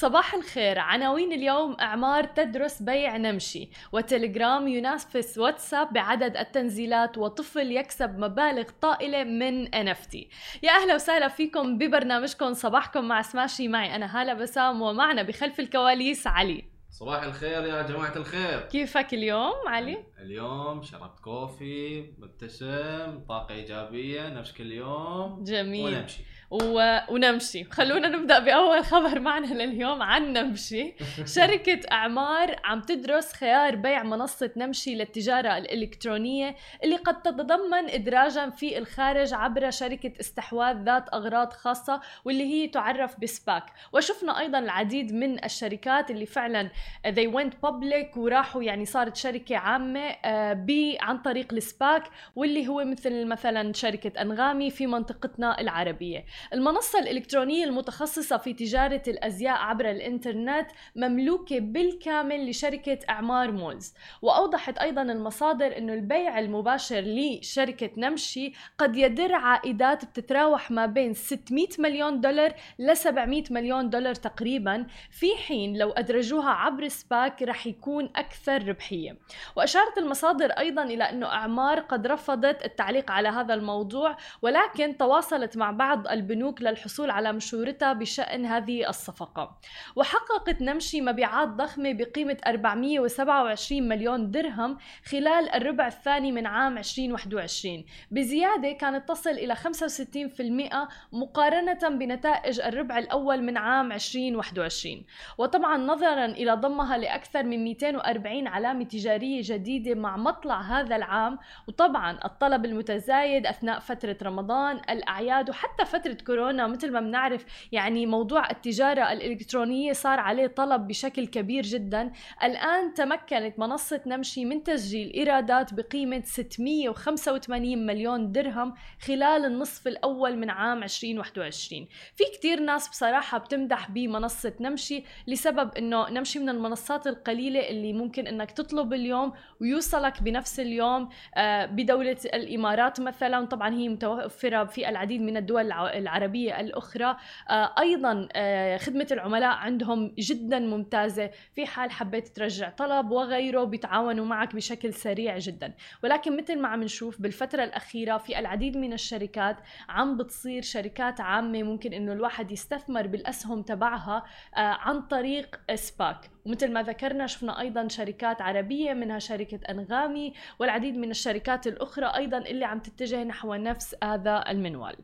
صباح الخير. عناوين اليوم أعمار تدرس بيع نمشي. وتليجرام ينافس واتساب بعدد التنزيلات وطفل يكسب مبالغ طائلة من NFT يا أهلا وسهلا فيكم ببرنامجكم. صباحكم مع سماشي. معي أنا هالة بسام ومعنا بخلف الكواليس علي. صباح الخير يا جماعة الخير. كيفك اليوم علي؟ اليوم شربت كوفي مبتسم طاقة إيجابية نفس كل يوم. جميل. ونمشي. و... ونمشي. خلونا نبدأ بأول خبر معنا لليوم عن نمشي. شركة أعمار عم تدرس خيار بيع منصة نمشي للتجارة الإلكترونية اللي قد تتضمن ادراجا في الخارج عبر شركة استحواذ ذات أغراض خاصة واللي هي تعرف بسباك. وشفنا أيضا العديد من الشركات اللي فعلا they went public وراحوا يعني صارت شركة عامة آه، ب عن طريق السباك واللي هو مثل مثلا شركة أنغامي في منطقتنا العربية. المنصة الإلكترونية المتخصصة في تجارة الأزياء عبر الإنترنت مملوكة بالكامل لشركة إعمار مولز. وأوضحت أيضا المصادر أنه البيع المباشر لشركة نمشي قد يدر عائدات بتتراوح ما بين 600 مليون دولار ل 700 مليون دولار تقريبا. في حين لو أدرجوها عبر SPAC رح يكون أكثر ربحية. وأشارت المصادر أيضا إلى أنه أعمار قد رفضت التعليق على هذا الموضوع ولكن تواصلت مع بعض الب البنوك للحصول على مشورتها بشأن هذه الصفقة. وحققت نمشي مبيعات ضخمة بقيمة 427 مليون درهم خلال الربع الثاني من عام 2021 بزيادة كانت تصل إلى 65% مقارنة بنتائج الربع الأول من عام 2021 وطبعا نظرا إلى ضمها لأكثر من 240 علامة تجارية جديدة مع مطلع هذا العام. وطبعا الطلب المتزايد أثناء فترة رمضان الأعياد وحتى فترة كورونا مثل ما بنعرف يعني موضوع التجارة الإلكترونية صار عليه طلب بشكل كبير جدا. الآن تمكنت منصة نمشي من تسجيل إيرادات بقيمة 685 مليون درهم خلال النصف الأول من عام 2021 في كتير ناس بصراحة بتمدح بمنصة نمشي لسبب أنه نمشي من المنصات القليلة اللي ممكن أنك تطلب اليوم ويوصلك بنفس اليوم آه، بدولة الإمارات مثلا. طبعا هي متوفرة في العديد من الدول العربية الأخرى. آه، أيضا آه، خدمة العملاء عندهم جدا ممتازة. في حال حبيت ترجع طلب وغيره بيتعاونوا معك بشكل سريع جدا. ولكن مثل ما عم نشوف بالفترة الأخيرة في العديد من الشركات عم بتصير شركات عامة ممكن إنه الواحد يستثمر بالأسهم تبعها آه، عن طريق سباك. ومثل ما ذكرنا شفنا أيضا شركات عربية منها شركة أنغامي والعديد من الشركات الأخرى أيضا اللي عم تتجه نحو نفس هذا المنوال.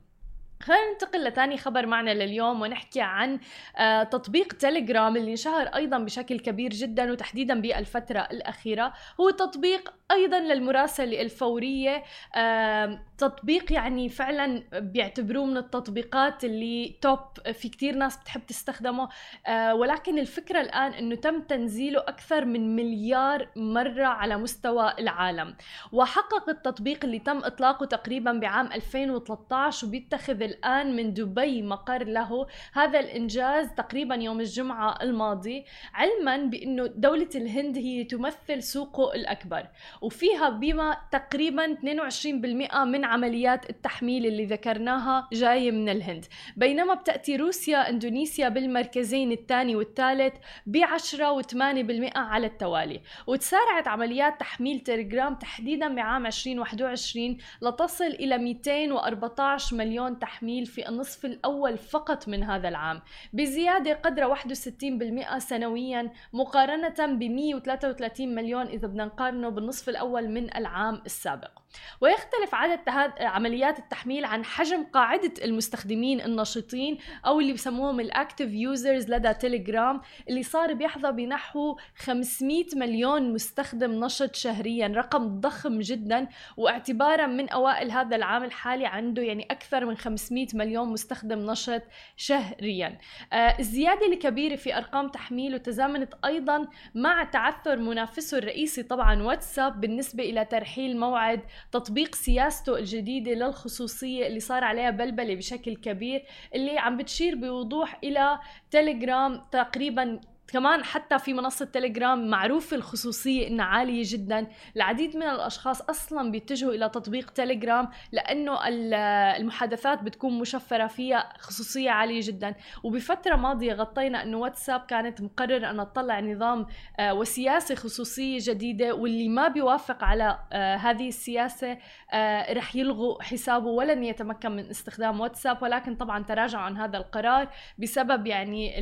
خلينا ننتقل لثاني خبر معنا لليوم ونحكي عن آه، تطبيق تليجرام اللي انشهر أيضا بشكل كبير جدا وتحديدا بالفترة الأخيرة. هو تطبيق أيضا للمراسله الفورية تطبيق يعني فعلا بيعتبروه من التطبيقات اللي توب في كتير ناس بتحب تستخدمه. آه، ولكن الفكرة الآن إنه تم تنزيله أكثر من مليار مرة على مستوى العالم. وحقق التطبيق اللي تم إطلاقه تقريبا بعام 2013 وبيتخذ الآن من دبي مقر له. هذا الإنجاز تقريبا يوم الجمعة الماضي علما بأنه دولة الهند هي تمثل سوقه الأكبر. وفيها بما تقريبا 22% من عمليات التحميل اللي ذكرناها جاية من الهند. بينما بتأتي روسيا إندونيسيا بالمركزين الثاني والثالث ب 10 و8% على التوالي. وتسارعت عمليات تحميل تليجرام تحديدا بعام 2021 لتصل إلى 214 مليون تحميل في النصف الأول فقط من هذا العام. بزيادة قدر 61% سنويا مقارنة ب 133 مليون إذا بدنا نقارنه بالنصف الأول من العام السابق. ويختلف عدد عمليات التحميل عن حجم قاعدة المستخدمين النشطين أو اللي بسموهم ال active users لدى تيليجرام اللي صار بيحظى بنحو 500 مليون مستخدم نشط شهريا رقم ضخم جدا واعتبارا من أوائل هذا العام الحالي عنده يعني أكثر من 500 مليون مستخدم نشط شهريا. آه الزيادة الكبيرة في أرقام تحميله تزامنت أيضا مع تعثر منافسه الرئيسي طبعا واتساب بالنسبة إلى ترحيل موعد تطبيق سياسته الجديدة للخصوصية اللي صار عليها بلبلة بشكل كبير اللي عم بتشير بوضوح إلى تيليجرام تقريبا كمان حتى في منصة تليجرام معروفة الخصوصية إنها عالية جدا. العديد من الأشخاص أصلا بيتجهوا إلى تطبيق تليجرام لأنه المحادثات بتكون مشفرة فيها خصوصية عالية جدا. وبفترة ماضية غطينا أنه واتساب كانت مقررة أن تطلع نظام آه، وسياسة خصوصية جديدة واللي ما بيوافق على آه، هذه السياسة آه، رح يلغوا حسابه ولن يتمكن من استخدام واتساب. ولكن طبعا تراجعوا عن هذا القرار بسبب يعني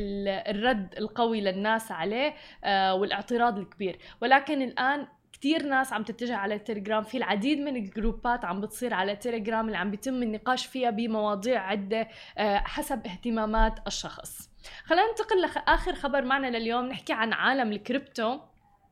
الرد القوي للناس عليه والاعتراض الكبير. ولكن الآن كتير ناس عم تتجه على التليجرام في العديد من الجروبات عم بتصير على التليجرام اللي عم بيتم النقاش فيها بمواضيع عدة حسب اهتمامات الشخص. خلينا ننتقل لاخر خبر معنا لليوم نحكي عن عالم ال crypto وال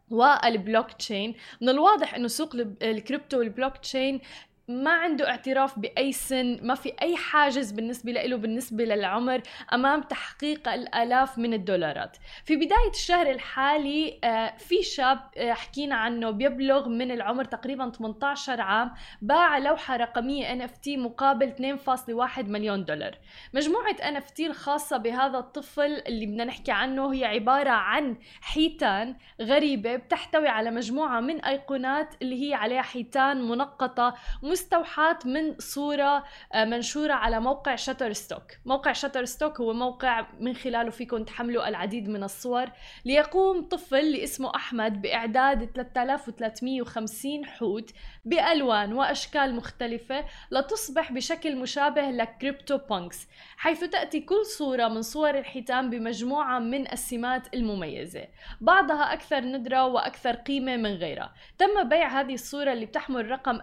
blockchain. من الواضح إنه سوق ال crypto وال blockchain ما عنده اعتراف بأي سن ما في أي حاجز بالنسبة له بالنسبة للعمر أمام تحقيق الآلاف من الدولارات. في بداية الشهر الحالي آه، في شاب آه، حكينا عنه بيبلغ من العمر تقريبا 18 عام باع لوحة رقمية NFT مقابل 2.1 مليون دولار. مجموعة NFT الخاصة بهذا الطفل اللي بدنا نحكي عنه هي عبارة عن حيتان غريبة بتحتوي على مجموعة من أيقونات اللي هي عليها حيتان منقطة مستوحاة من صورة آه، منشورة على موقع Shutterstock موقع Shutterstock هو موقع من خلاله فيكم تحملوا العديد من الصور. ليقوم طفل اللي اسمه أحمد بإعداد 3350 حوت بألوان وأشكال مختلفة لتصبح بشكل مشابه ل CryptoPunks حيث تأتي كل صورة من صور الحيتان بمجموعة من السمات المميزة. بعضها أكثر ندرة وأكثر قيمة من غيرها. تم بيع هذه الصورة اللي بتحمل رقم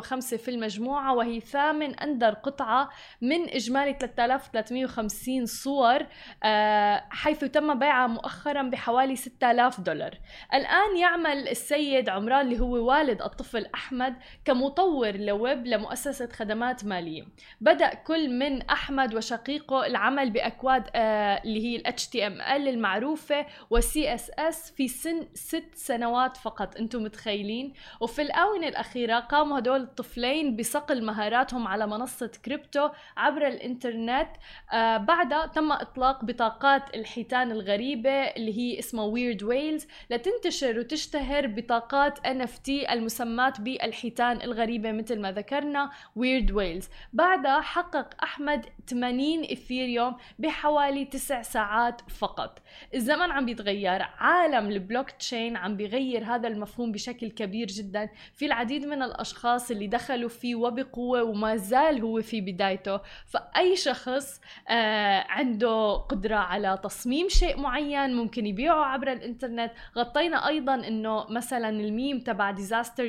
1205 في المجموعة وهي ثامن أندر قطعة من إجمالي 3350 صور آه، حيث تم بيعها مؤخرا بحوالي 6000 دولار. الآن يعمل السيد عمران اللي هو والد الطفل أحمد كمطور ويب لمؤسسة خدمات مالية. بدأ كل من أحمد وشقيقه العمل بأكواد آه اللي هي ال HTML المعروفة و CSS في سن ست سنوات فقط أنتم متخيلين؟ وفي الآونة الأخيرة قاموا هدول الطفلين بصقل مهاراتهم على منصة كريبتو عبر الإنترنت. آه بعدها تم إطلاق بطاقات الحيتان الغريبة اللي هي اسمها Weird Whales لتنتشر وتشتهر بطاقات NFT المسماة بالحيتان الغريبة مثل ما ذكرنا Weird Whales بعدها حقق أحمد 80 إثيريوم بحوالي 9 ساعات فقط. الزمن عم بيتغير عالم البلوك تشين عم بيغير هذا المفهوم بشكل كبير جدا. في العديد من الأشخاص اللي دخلوا فيه وبقوة وما زال هو في بدايته. فأي شخص آه عنده قدرة على تصميم شيء معين ممكن يبيعه عبر الإنترنت. غطينا أيضا أنه مثلا الميم تبع Disaster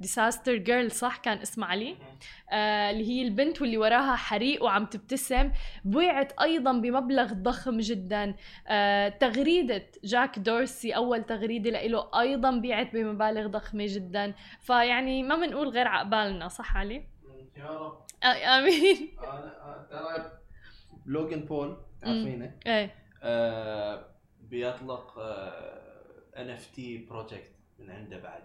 Disaster Girl صح؟ كان اسمها علي؟ آه اللي هي البنت واللي وراها حريق وعم تبتسم. بيعت أيضا بمبلغ ضخم جدا. آه تغريدة جاك دورسي أول تغريدة له أيضا بيعت بمبالغ ضخمة جدا. فيعني ما بنقول غير عقبالنا صح علي؟ يا رب. آمين. ترى لوجن بول تعرفينه إيه. آه بيطلق NFT project من عنده بعد.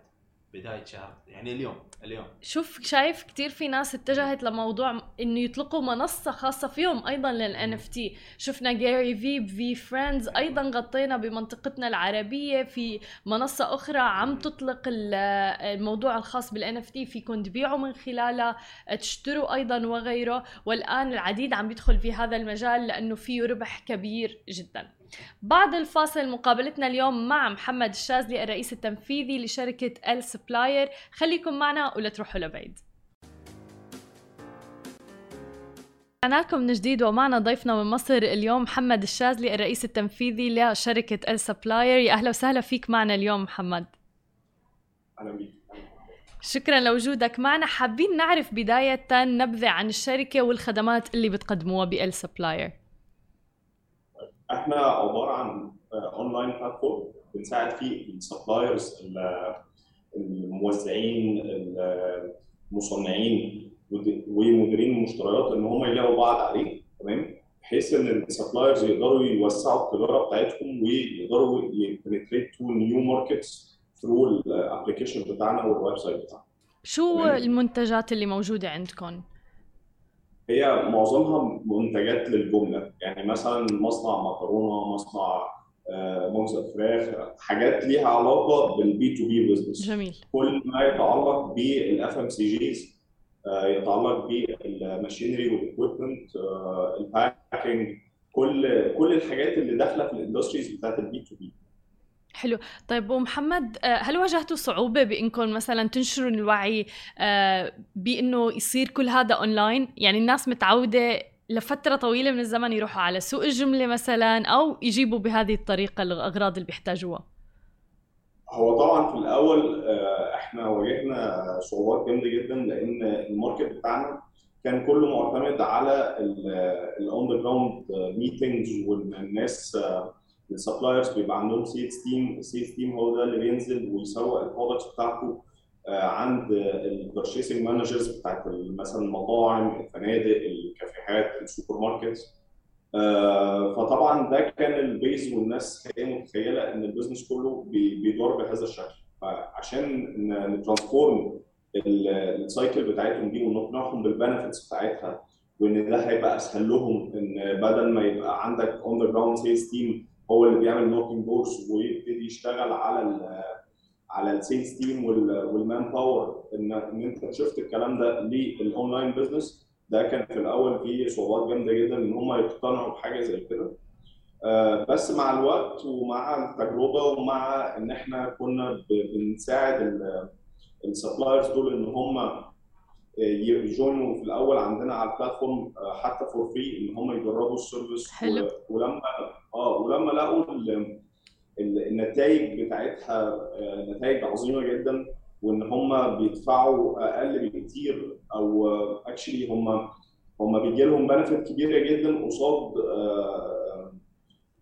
بداية شهر يعني اليوم اليوم. شوف شايف كثير في ناس اتجهت لموضوع إنه يطلقوا منصة خاصة فيهم أيضا لل NFT شفنا Gary Vee ب VeeFriends أيضا غطينا بمنطقتنا العربية. في منصة أخرى عم تطلق الموضوع الخاص بال NFT فيكم تبيعوا من خلالها تشتروا أيضا وغيره. والآن العديد عم يدخل في هذا المجال لأنه فيه ربح كبير جدا. بعد الفاصل مقابلتنا اليوم مع محمد الشاذلي الرئيس التنفيذي لشركة السبلاير خليكم معنا ولا تروحوا لبعيد. رجعنا لكم من جديد ومعنا ضيفنا من مصر اليوم محمد الشاذلي الرئيس التنفيذي لشركة السبلاير يا أهلا وسهلا فيك معنا اليوم محمد. أهلا بيك. شكرا لوجودك معنا. حابين نعرف بداية نبذة عن الشركة والخدمات اللي بتقدموها بالسبلاير إحنا عبارة عن online platform بنساعد فيه ال suppliers الموزعين المصنعين ومديرين المشتريات إن هم يلاقوا بعض عليه تمام؟ بحيث إن ال suppliers يقدروا يوسعوا التجارة بتاعتهم ويقدروا ي penetrate to new markets through ال application بتاعنا وال website بتاعنا. شو المنتجات اللي موجودة عندكم؟ هي معظمها منتجات للجملة. يعني مثلا مصنع مكرونة مصنع مجزر الفراخ حاجات ليها علاقة بال B2B business جميل. كل ما يتعلق بال FMCGs يتعلق بال machinery وال equipment ال packing كل كل الحاجات اللي داخلة في ال industries بتاعت ال B2B. حلو. طيب ومحمد آه، هل واجهتوا صعوبة بإنكم مثلا تنشروا الوعي آه، بإنه يصير كل هذا أونلاين؟ يعني الناس متعودة لفترة طويلة من الزمن يروحوا على سوق الجملة مثلا أو يجيبوا بهذه الطريقة الأغراض اللي بيحتاجوها؟ هو طبعا في الأول آه، إحنا واجهنا صعوبات جامدة جدا لأن الماركت بتاعنا كان كله معتمد على ال on the ground meetings والناس ال suppliers بيبقى عندهم sales team ال sales team هو ده اللي بينزل ويسوق ال products بتاعته آه، عند ال purchasing managers بتاعت مثلا المطاعم الفنادق الكافيهات ال supermarkets آه، فطبعا ده كان ال base والناس هي متخيلة إن ال business كله بي- بيدور بهذا الشكل. فعشان ن transform ال cycle بتاعتهم دي ونقنعهم بال benefits بتاعتها وإن ده هيبقى أسهل لهم إن بدل ما يبقى عندك the ground sales team هو اللي بيعمل knocking doors ويبتدي يشتغل على على ال sales team وال manpower إن إن أنت shift الكلام ده لل online business ده كان في الأول فيه صعوبات جامدة جدا إن هم يقتنعوا بحاجة زي كده. آه، بس مع الوقت ومع التجربة ومع إن إحنا كنا بنساعد ال suppliers دول إن هم ي join وا في الأول عندنا على ال platform آه، حتى for free إن هم يجربوا ال service حلو. ولما آه ولما لقوا ال- ال- النتائج بتاعتها آه، نتائج عظيمة جدا وإن هم بيدفعوا أقل بكتير أو actually هم هم بيجي لهم benefit كبيرة جدا قصاد آه،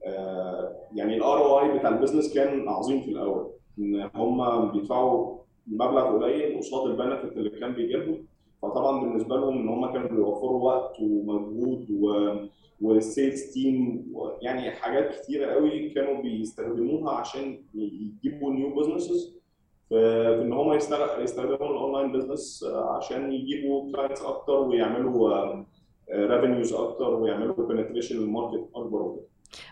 آه، يعني ال ROI بتاع ال business كان عظيم في الأول. إن هم بيدفعوا مبلغ قليل قصاد ال benefit اللي كان بيجي لهم فطبعا بالنسبة لهم إن هم كانوا بيوفروا وقت ومجهود و وال sales team يعني حاجات كتيرة قوي كانوا بيستخدموها عشان يجيبوا new businesses في إن هم يستخدموا ال online business عشان يجيبوا clients أكتر ويعملوا revenues أكتر ويعملوا penetration لل market أكبر وكده.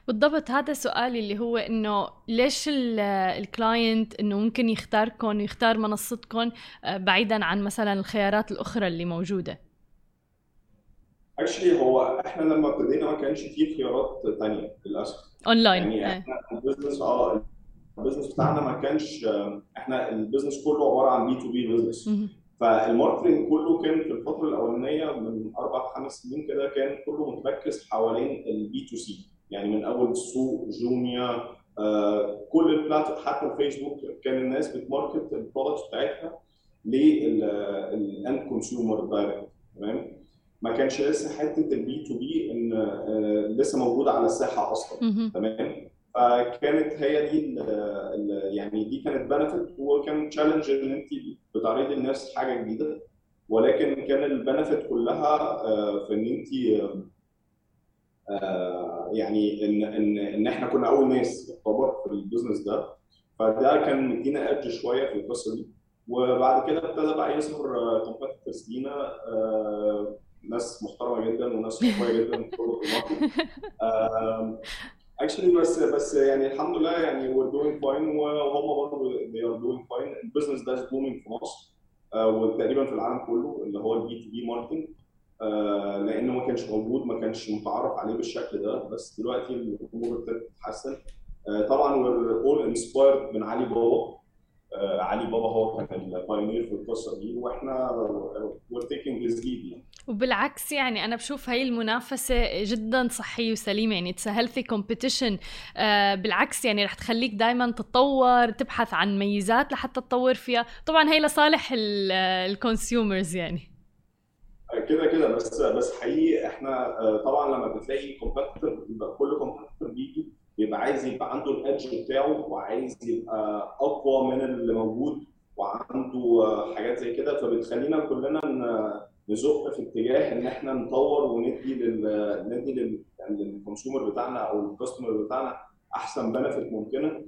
بالضبط هذا سؤالي اللي هو إنه ليش ال client إنه ممكن يختاركم ويختار منصتكم آه، بعيدا عن مثلا الخيارات الأخرى اللي موجودة Actually هو إحنا لما ابتدينا ما كانش فيه خيارات تانية للأسف اونلاين يعني آه. إحنا ال business آه ال business بتاعنا ما كانش إحنا ال business كله عبارة عن B2B business مهم. فال marketing كله كان في الفترة الأولانية من أربع خمس سنين كده كان كله متركز حوالين ال B2C يعني من أول السوق جوميا آه كل ال platform حتى الفيسبوك كان الناس بت market ال products بتاعتها لل end consumer direct تمام ما كانش لسه حتة ال B2B إن آه لسه موجودة على الساحة أصلا. تمام فكانت هي دي ال ال يعني دي كانت benefit وكان challenge إن أنت بتعرضي للناس حاجة جديدة ولكن كان ال benefit كلها آه، في إن أنت يعني ان ان إن إحنا كنا أول ناس يعتبر في ال business ده. فده كان مدينا edge شوية في القصة دي. وبعد كده ابتدى بقى يظهر competitors لينا آه، ناس محترمة جدا وناس قوية جدا في actually بس بس يعني الحمد لله يعني we're doing fine وهم برضه they are doing ال business ده booming في مصر آه، وتقريبا في العالم كله اللي هو ال B2B marketing لأنه ما كانش موجود ما كانش متعرف عليه بالشكل ده بس دلوقتي الأمور ابتدت تتحسن آه، طبعا all inspired من علي بابا. آه، علي بابا هو كان ال pioneer في القصة دي وإحنا we're taking his lead يعني. وبالعكس يعني أنا بشوف هاي المنافسة جدا صحية وسليمة يعني it's healthy competition بالعكس يعني رح تخليك دائما تتطور تبحث عن ميزات لحتى تطور فيها. طبعا هي لصالح ال consumers يعني. كده كده بس بس حقيقي إحنا آه، طبعا لما بتلاقي competitor كل competitor بيجي بيبقى عايز يبقى عنده ال edge بتاعه وعايز يبقى أقوى من اللي موجود وعنده آه، حاجات زي كده. فبتخلينا كلنا نزق في اتجاه إن إحنا نطور وندي لل ندي لل- يعني لل consumer بتاعنا أو ال customer بتاعنا أحسن benefit ممكنة.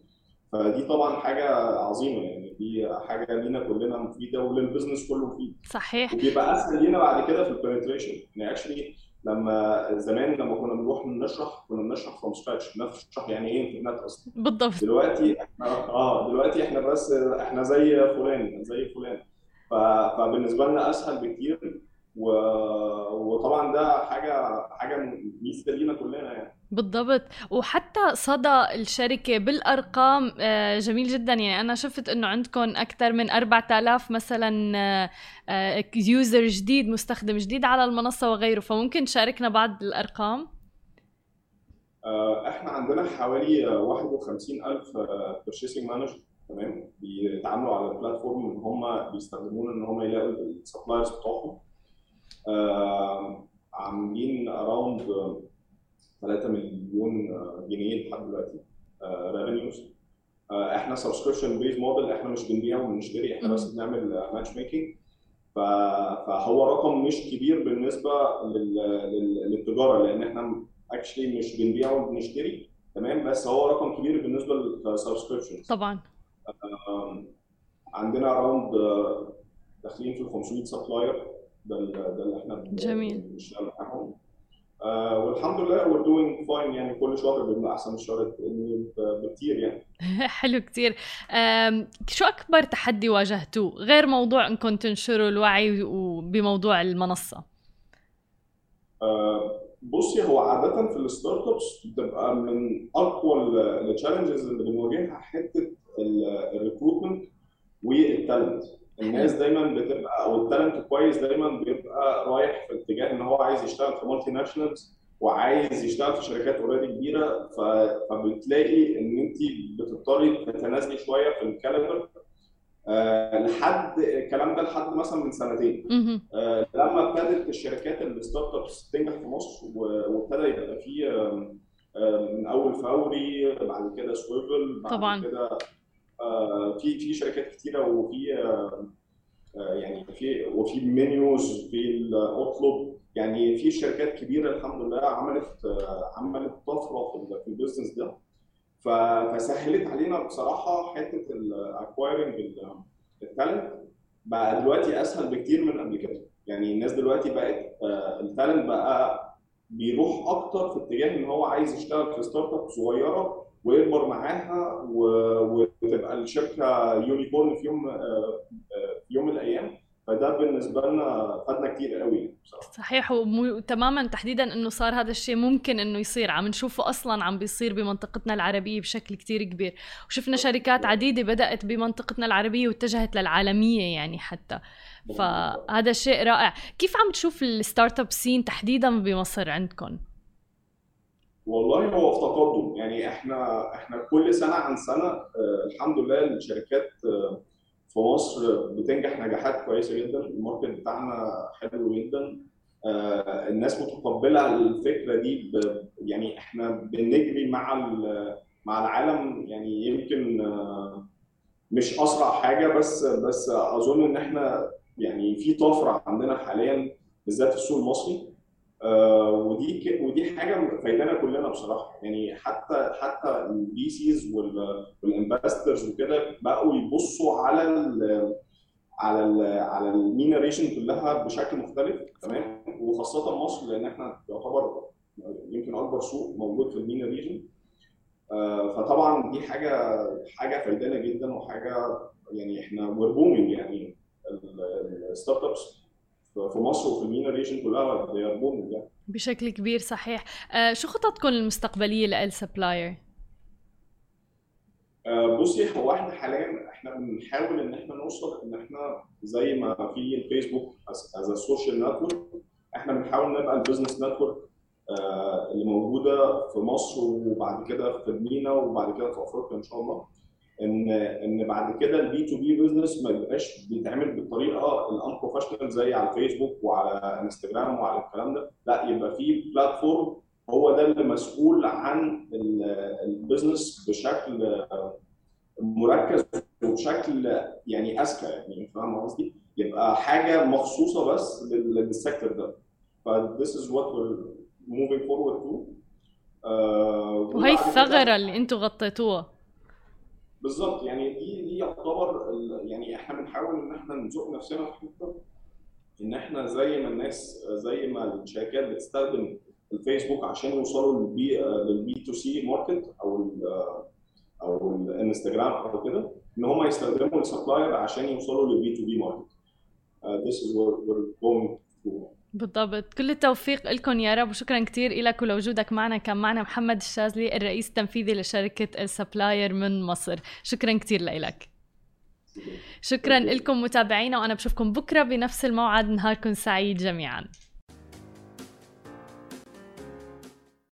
فدي طبعا حاجة عظيمة يعني دي حاجة لينا كلنا مفيدة ولل business كله مفيد. صحيح. وبيبقى أسهل لينا بعد كده في ال penetration يعني actually لما زمان لما كنا بنروح نشرح كنا بنشرح from scratch نشرح يعني إيه انترنت أصلا. بالضبط. دلوقتي إحنا آه دلوقتي إحنا بس إحنا زي فلان زي فلان. فبالنسبة لنا أسهل بكتير و... وطبعا ده حاجة حاجة ميزة لينا كلنا يعني. بالضبط. وحتى صدى الشركة بالأرقام آه، جميل جدا. يعني أنا شفت إنه عندكم أكثر من 4000 مثلا user جديد مستخدم جديد على المنصة وغيره. فممكن تشاركنا بعض الأرقام؟ آه، إحنا عندنا حوالي آه، 51000 purchasing manager تمام؟ بيتعاملوا على ال platform إن هم بيستخدمونا إن هم يلاقوا ال suppliers بتوعهم. آه، عاملين around 3 مليون آه، جنيه لحد دلوقتي. revenues إحنا subscription based model إحنا مش بنبيع وبنشتري إحنا بس بنعمل matchmaking فهو رقم مش كبير بالنسبة لل- لل- للتجارة لأن إحنا actually مش بنبيع وبنشتري تمام؟ بس هو رقم كبير بالنسبة لل subscription طبعا. عندنا around داخلين في ال 500 supplier ده ال- ده اللي إحنا جميل. بنشتغل آه، والحمد لله we're doing fine يعني كل شهر بيبقى أحسن من الشهر التاني بكتير يعني. حلو كتير. شو أكبر تحدي واجهتوه غير موضوع إنكم تنشروا الوعي بموضوع المنصة؟ آه، بصي هو عادة في ال startups بتبقى من اقوى ال challenges اللي بنواجهها حتة ال recruitment وال talent الناس دايما بتبقى أو ال talent كويس دايما بيبقى رايح في اتجاه إن هو عايز يشتغل في multinationals وعايز يشتغل في شركات already كبيرة فبتلاقي إن أنت بتضطري تتنازلي شوية في ال caliber آه، لحد الكلام ده لحد مثلا من سنتين. آه، لما ابتدت الشركات ال startups تنجح في مصر وابتدى يبقى في من أول فوري بعد كده Swvl بعد طبعاً. كده في في شركات كتيرة وفي آه، آه، يعني في وفي MaxAB وفي الاوتلوك يعني في شركات كبيرة الحمد لله عملت آه، عملت طفرة في ال- في ال business ده. فسهلت علينا بصراحة حتة ال acquiring talent بقى دلوقتي أسهل بكتير من قبل كده. يعني الناس دلوقتي بقت آه، ال talent بقى بيروح أكتر في اتجاه إن هو عايز يشتغل في startup صغيرة ويكبر معاها وتبقى الشركة unicorn في يوم آه، في يوم من الأيام. فده بالنسبة لنا فادنا كتير قوي بصراحة. صحيح. وتماما تحديدا إنه صار هذا الشيء ممكن إنه يصير. عم نشوفه أصلا عم بيصير بمنطقتنا العربية بشكل كتير كبير. وشفنا شركات عديدة بدأت بمنطقتنا العربية واتجهت للعالمية يعني حتى. فهذا شيء رائع. كيف عم تشوف ال startup scene تحديدا بمصر عندكم؟ والله هو في تقدم. يعني إحنا إحنا كل سنة عن سنة آه، الحمد لله الشركات آه، في مصر بتنجح نجاحات كويسة جدا. ال market بتاعنا حلو جدا. آه، الناس متقبلة الفكرة دي يعني إحنا بنجري مع مع العالم. يعني يمكن مش أسرع حاجة بس بس أظن إن إحنا يعني في طفرة عندنا حاليا بالذات في السوق المصري. آه، ودي ودي حاجة فايدانا كلنا بصراحة. يعني حتى حتى ال VCs وال investors وكده بقوا يبصوا على ال على ال على ال MENA region كلها بشكل مختلف تمام؟ وخاصة مصر لأن إحنا يعتبر يمكن أكبر سوق موجود في ال MENA region فطبعا دي حاجة حاجة فايدانا جدا وحاجة يعني إحنا we're يعني ال startups في مصر وفي ال MENA region كلها are booming يعني. بشكل كبير صحيح. آه شو خططكم المستقبلية ل El Supplier؟ آه، بصي هو إحنا حاليا إحنا بنحاول إن إحنا نوصل إن إحنا زي ما في الفيسبوك as social network إحنا بنحاول نبقى ال business network اللي موجودة في مصر وبعد كده في ال MENA وبعد كده في أفريقيا إن شاء الله. إن إن بعد كده ال B2B business ما يبقاش بيتعمل بالطريقة ال unprofessional زي على الفيسبوك وعلى انستجرام وعلى الكلام ده. لا يبقى في platform هو ده اللي مسؤول عن ال business بشكل مركز وبشكل يعني أذكى يعني فاهم قصدي؟ يبقى حاجة مخصوصة بس لل- لل sector ده. ف this is what we're moving forward to. آه، وهي الثغرة اللي أنتم غطيتوها. بالظبط يعني دي دي يعتبر يعني إحنا بنحاول إن إحنا نزق نفسنا في حتة إن إحنا زي ما الناس زي ما الشركات بتستخدم الفيسبوك عشان يوصلوا لل B لل B2C market أو أو الانستجرام أو كده إن هم يستخدموا السبلاير عشان يوصلوا لل B2B market. This is what we're going through. بالضبط. كل التوفيق لكم يا رب وشكرا كثير لك ولوجودك معنا. كان معنا محمد الشاذلي الرئيس التنفيذي لشركة السبلاير من مصر. شكرا كثير لك شكرا لكم متابعينا وأنا بشوفكم بكرة بنفس الموعد. نهاركم سعيد جميعا.